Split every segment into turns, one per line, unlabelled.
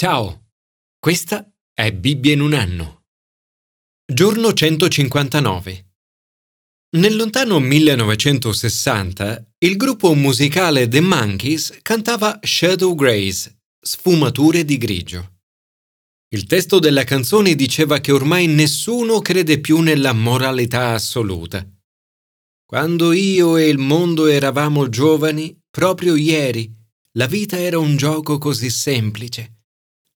Ciao, questa è Bibbia in un anno. Giorno 159. Nel lontano 1960 il gruppo musicale The Monkeys cantava Shadow Grace, sfumature di grigio. Il testo della canzone diceva che ormai nessuno crede più nella moralità assoluta. Quando io e il mondo eravamo giovani, proprio ieri, la vita era un gioco così semplice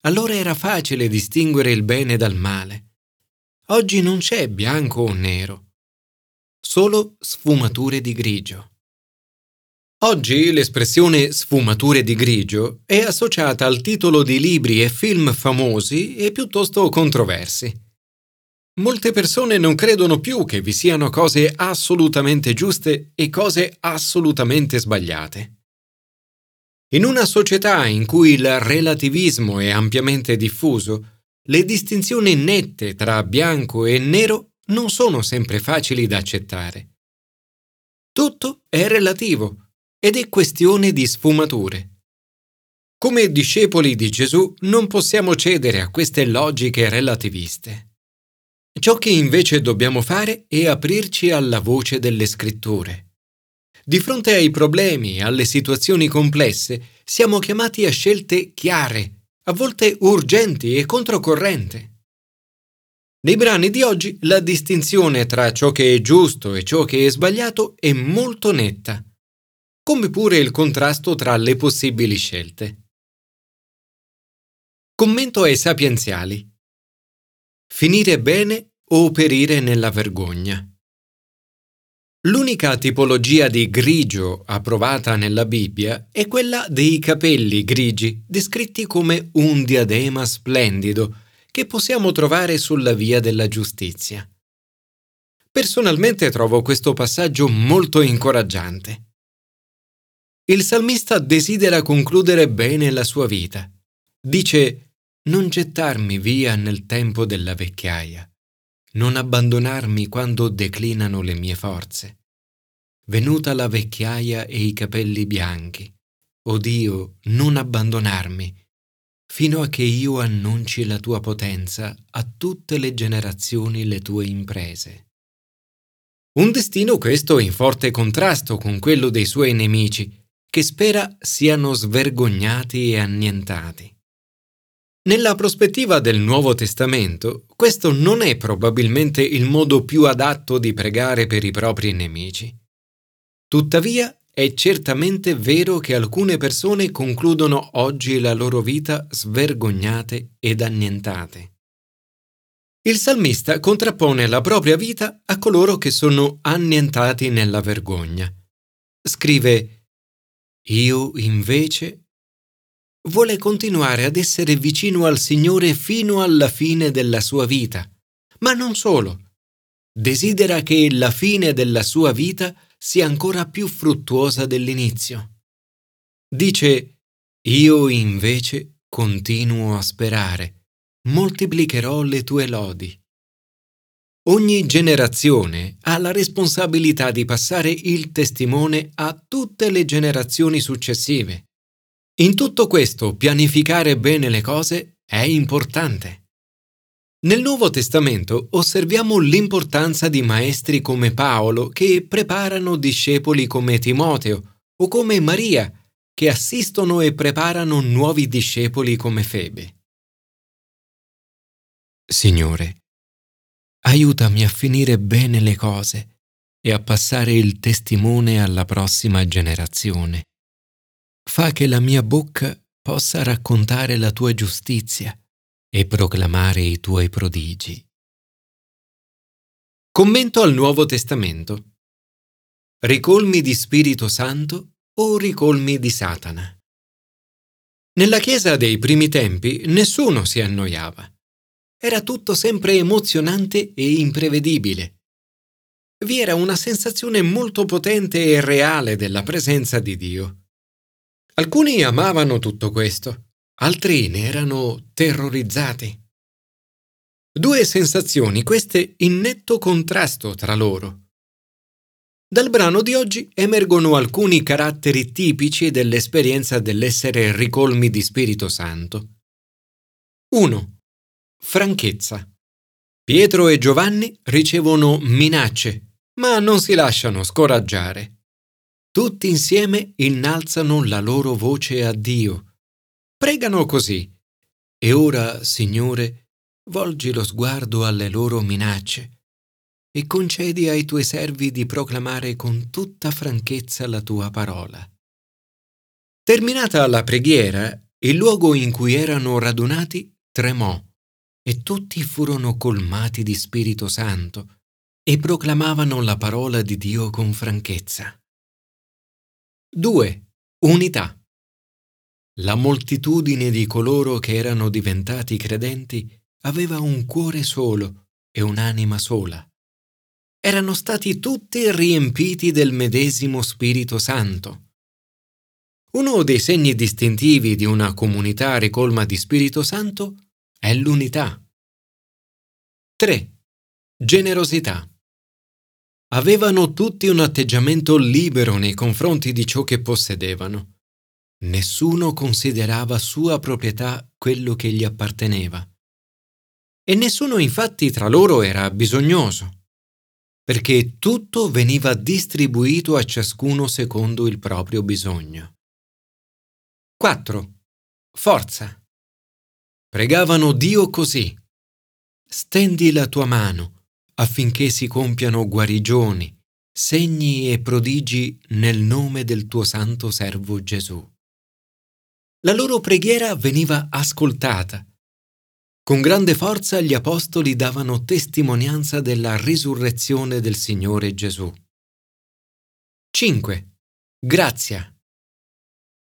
allora era facile distinguere il bene dal male. Oggi non c'è bianco o nero, solo sfumature di grigio. Oggi l'espressione sfumature di grigio è associata al titolo di libri e film famosi e piuttosto controversi. Molte persone non credono più che vi siano cose assolutamente giuste e cose assolutamente sbagliate. In una società in cui il relativismo è ampiamente diffuso, le distinzioni nette tra bianco e nero non sono sempre facili da accettare. Tutto è relativo ed è questione di sfumature. Come discepoli di Gesù non possiamo cedere a queste logiche relativiste. Ciò che invece dobbiamo fare è aprirci alla voce delle scritture. Di fronte ai problemi e alle situazioni complesse, siamo chiamati a scelte chiare, a volte urgenti e controcorrente. Nei brani di oggi la distinzione tra ciò che è giusto e ciò che è sbagliato è molto netta, come pure il contrasto tra le possibili scelte. Commento ai sapienziali. Finire bene o perire nella vergogna. L'unica tipologia di grigio approvata nella Bibbia è quella dei capelli grigi, descritti come un diadema splendido, che possiamo trovare sulla via della giustizia. Personalmente trovo questo passaggio molto incoraggiante. Il salmista desidera concludere bene la sua vita. Dice Non gettarmi via nel tempo della vecchiaia non abbandonarmi quando declinano le mie forze. Venuta la vecchiaia e i capelli bianchi, o Dio, non abbandonarmi, fino a che io annunci la tua potenza a tutte le generazioni le tue imprese. Un destino questo in forte contrasto con quello dei suoi nemici, che spera siano svergognati e annientati. Nella prospettiva del Nuovo Testamento, questo non è probabilmente il modo più adatto di pregare per i propri nemici. Tuttavia, è certamente vero che alcune persone concludono oggi la loro vita svergognate ed annientate. Il salmista contrappone la propria vita a coloro che sono annientati nella vergogna. Scrive Io invece vuole continuare ad essere vicino al Signore fino alla fine della sua vita. Ma non solo. Desidera che la fine della sua vita sia ancora più fruttuosa dell'inizio. Dice, io invece continuo a sperare, moltiplicherò le tue lodi. Ogni generazione ha la responsabilità di passare il testimone a tutte le generazioni successive. In tutto questo pianificare bene le cose è importante. Nel Nuovo Testamento osserviamo l'importanza di maestri come Paolo che preparano discepoli come Timoteo o come Maria che assistono e preparano nuovi discepoli come Febe. Signore, aiutami a finire bene le cose e a passare il testimone alla prossima generazione fa che la mia bocca possa raccontare la tua giustizia e proclamare i tuoi prodigi. Commento al Nuovo Testamento. Ricolmi di Spirito Santo o ricolmi di Satana? Nella Chiesa dei primi tempi nessuno si annoiava. Era tutto sempre emozionante e imprevedibile. Vi era una sensazione molto potente e reale della presenza di Dio. Alcuni amavano tutto questo, altri ne erano terrorizzati. Due sensazioni, queste in netto contrasto tra loro. Dal brano di oggi emergono alcuni caratteri tipici dell'esperienza dell'essere ricolmi di Spirito Santo. 1. Franchezza. Pietro e Giovanni ricevono minacce, ma non si lasciano scoraggiare. Tutti insieme innalzano la loro voce a Dio. Pregano così. E ora, Signore, volgi lo sguardo alle loro minacce e concedi ai tuoi servi di proclamare con tutta franchezza la tua parola. Terminata la preghiera, il luogo in cui erano radunati tremò e tutti furono colmati di Spirito Santo e proclamavano la parola di Dio con franchezza. 2. Unità. La moltitudine di coloro che erano diventati credenti aveva un cuore solo e un'anima sola erano stati tutti riempiti del medesimo Spirito Santo. Uno dei segni distintivi di una comunità ricolma di Spirito Santo è l'unità. 3. Generosità. Avevano tutti un atteggiamento libero nei confronti di ciò che possedevano. Nessuno considerava sua proprietà quello che gli apparteneva. E nessuno infatti tra loro era bisognoso perché tutto veniva distribuito a ciascuno secondo il proprio bisogno. 4. Forza. Pregavano Dio così. Stendi la tua mano affinché si compiano guarigioni, segni e prodigi nel nome del tuo santo servo Gesù. La loro preghiera veniva ascoltata con grande forza gli apostoli davano testimonianza della risurrezione del Signore Gesù. 5. Grazia.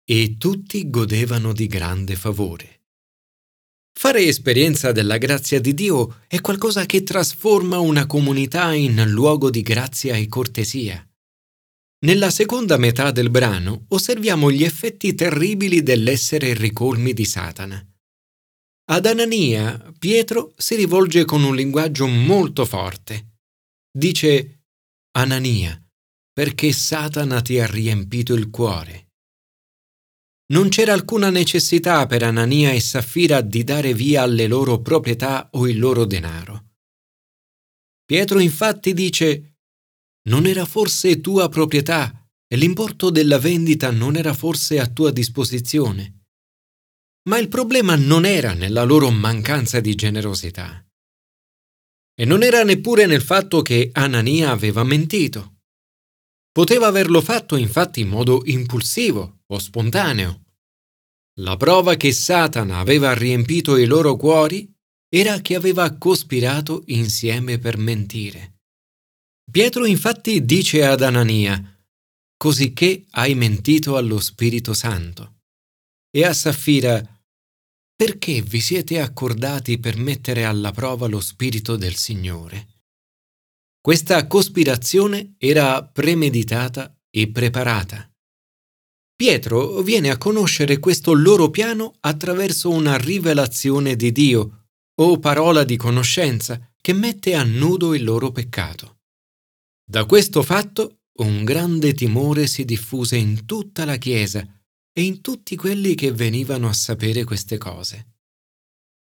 E tutti godevano di grande favore. Fare esperienza della grazia di Dio è qualcosa che trasforma una comunità in luogo di grazia e cortesia. Nella seconda metà del brano osserviamo gli effetti terribili dell'essere ricolmi di Satana. Ad Anania Pietro si rivolge con un linguaggio molto forte. Dice Anania, perché Satana ti ha riempito il cuore. Non c'era alcuna necessità per Anania e Saffira di dare via alle loro proprietà o il loro denaro. Pietro infatti dice Non era forse tua proprietà e l'importo della vendita non era forse a tua disposizione? Ma il problema non era nella loro mancanza di generosità. E non era neppure nel fatto che Anania aveva mentito. Poteva averlo fatto infatti in modo impulsivo o spontaneo. La prova che Satana aveva riempito i loro cuori era che aveva cospirato insieme per mentire. Pietro infatti dice ad Anania, cosicché hai mentito allo Spirito Santo e a Saffira, perché vi siete accordati per mettere alla prova lo Spirito del Signore? Questa cospirazione era premeditata e preparata. Pietro viene a conoscere questo loro piano attraverso una rivelazione di Dio o parola di conoscenza che mette a nudo il loro peccato. Da questo fatto un grande timore si diffuse in tutta la Chiesa e in tutti quelli che venivano a sapere queste cose.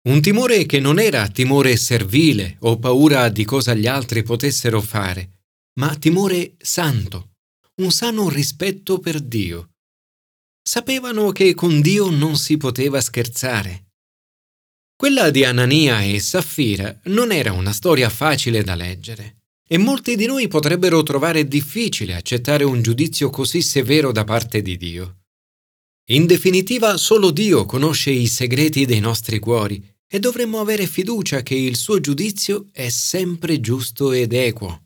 Un timore che non era timore servile o paura di cosa gli altri potessero fare, ma timore santo, un sano rispetto per Dio. Sapevano che con Dio non si poteva scherzare. Quella di Anania e Saffira non era una storia facile da leggere e molti di noi potrebbero trovare difficile accettare un giudizio così severo da parte di Dio. In definitiva, solo Dio conosce i segreti dei nostri cuori e dovremmo avere fiducia che il suo giudizio è sempre giusto ed equo.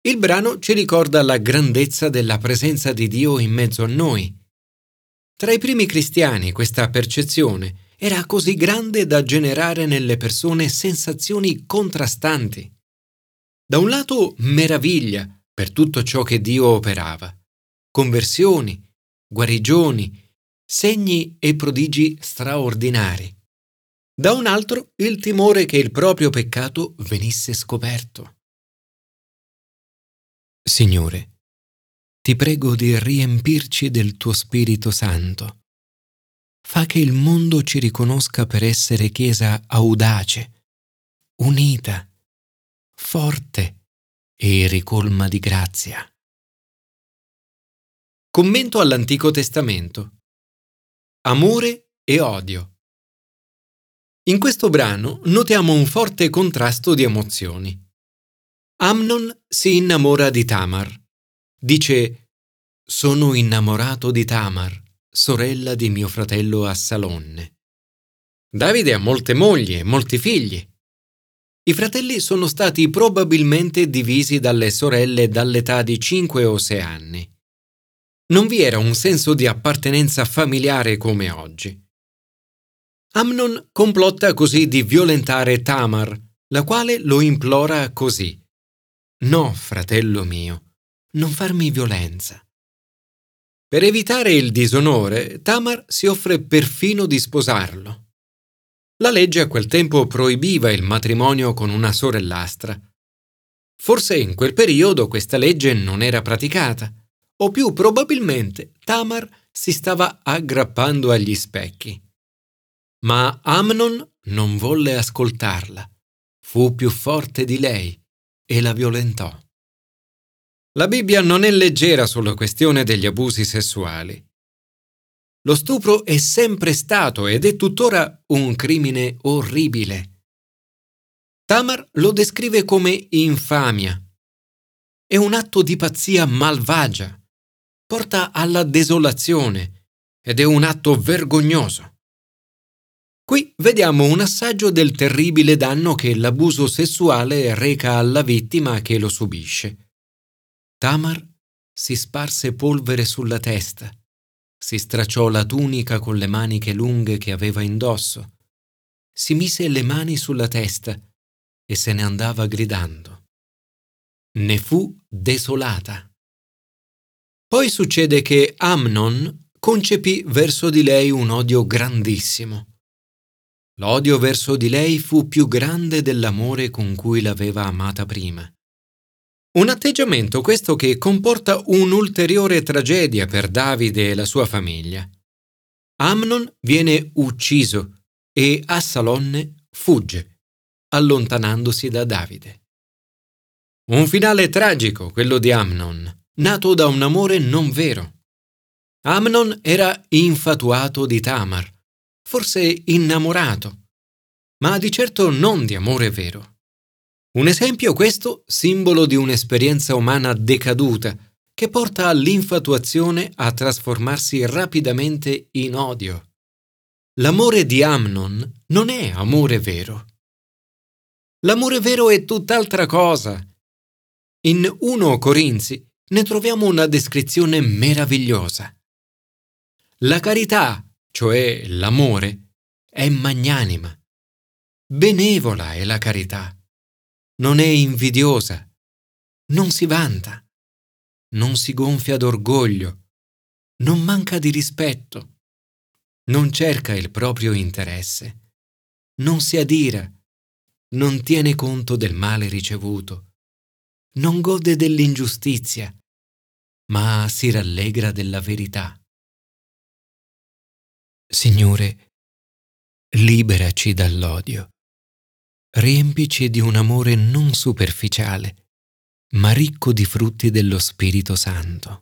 Il brano ci ricorda la grandezza della presenza di Dio in mezzo a noi. Tra i primi cristiani questa percezione era così grande da generare nelle persone sensazioni contrastanti. Da un lato meraviglia per tutto ciò che Dio operava, conversioni, guarigioni, segni e prodigi straordinari. Da un altro il timore che il proprio peccato venisse scoperto. Signore, ti prego di riempirci del tuo Spirito Santo fa che il mondo ci riconosca per essere Chiesa audace, unita, forte e ricolma di grazia. Commento all'Antico Testamento. Amore e odio. In questo brano notiamo un forte contrasto di emozioni. Amnon si innamora di Tamar. Dice Sono innamorato di Tamar, sorella di mio fratello Assalonne. Davide ha molte mogli e molti figli. I fratelli sono stati probabilmente divisi dalle sorelle dall'età di 5 o 6 anni non vi era un senso di appartenenza familiare come oggi. Amnon complotta così di violentare Tamar, la quale lo implora così. No, fratello mio, non farmi violenza. Per evitare il disonore, Tamar si offre perfino di sposarlo. La legge a quel tempo proibiva il matrimonio con una sorellastra. Forse in quel periodo questa legge non era praticata o più probabilmente Tamar si stava aggrappando agli specchi. Ma Amnon non volle ascoltarla, fu più forte di lei e la violentò. La Bibbia non è leggera sulla questione degli abusi sessuali. Lo stupro è sempre stato ed è tuttora un crimine orribile. Tamar lo descrive come infamia. È un atto di pazzia malvagia porta alla desolazione ed è un atto vergognoso. Qui vediamo un assaggio del terribile danno che l'abuso sessuale reca alla vittima che lo subisce. Tamar si sparse polvere sulla testa, si stracciò la tunica con le maniche lunghe che aveva indosso, si mise le mani sulla testa e se ne andava gridando. Ne fu desolata. Poi succede che Amnon concepì verso di lei un odio grandissimo. L'odio verso di lei fu più grande dell'amore con cui l'aveva amata prima. Un atteggiamento questo che comporta un'ulteriore tragedia per Davide e la sua famiglia. Amnon viene ucciso e Assalonne fugge, allontanandosi da Davide. Un finale tragico, quello di Amnon nato da un amore non vero. Amnon era infatuato di Tamar, forse innamorato, ma di certo non di amore vero. Un esempio questo, simbolo di un'esperienza umana decaduta, che porta l'infatuazione a trasformarsi rapidamente in odio. L'amore di Amnon non è amore vero. L'amore vero è tutt'altra cosa. In 1 Corinzi ne troviamo una descrizione meravigliosa. La carità, cioè l'amore, è magnanima. Benevola è la carità. Non è invidiosa. Non si vanta. Non si gonfia d'orgoglio. Non manca di rispetto. Non cerca il proprio interesse. Non si adira. Non tiene conto del male ricevuto. Non gode dell'ingiustizia ma si rallegra della verità. Signore, liberaci dall'odio, riempici di un amore non superficiale, ma ricco di frutti dello Spirito Santo.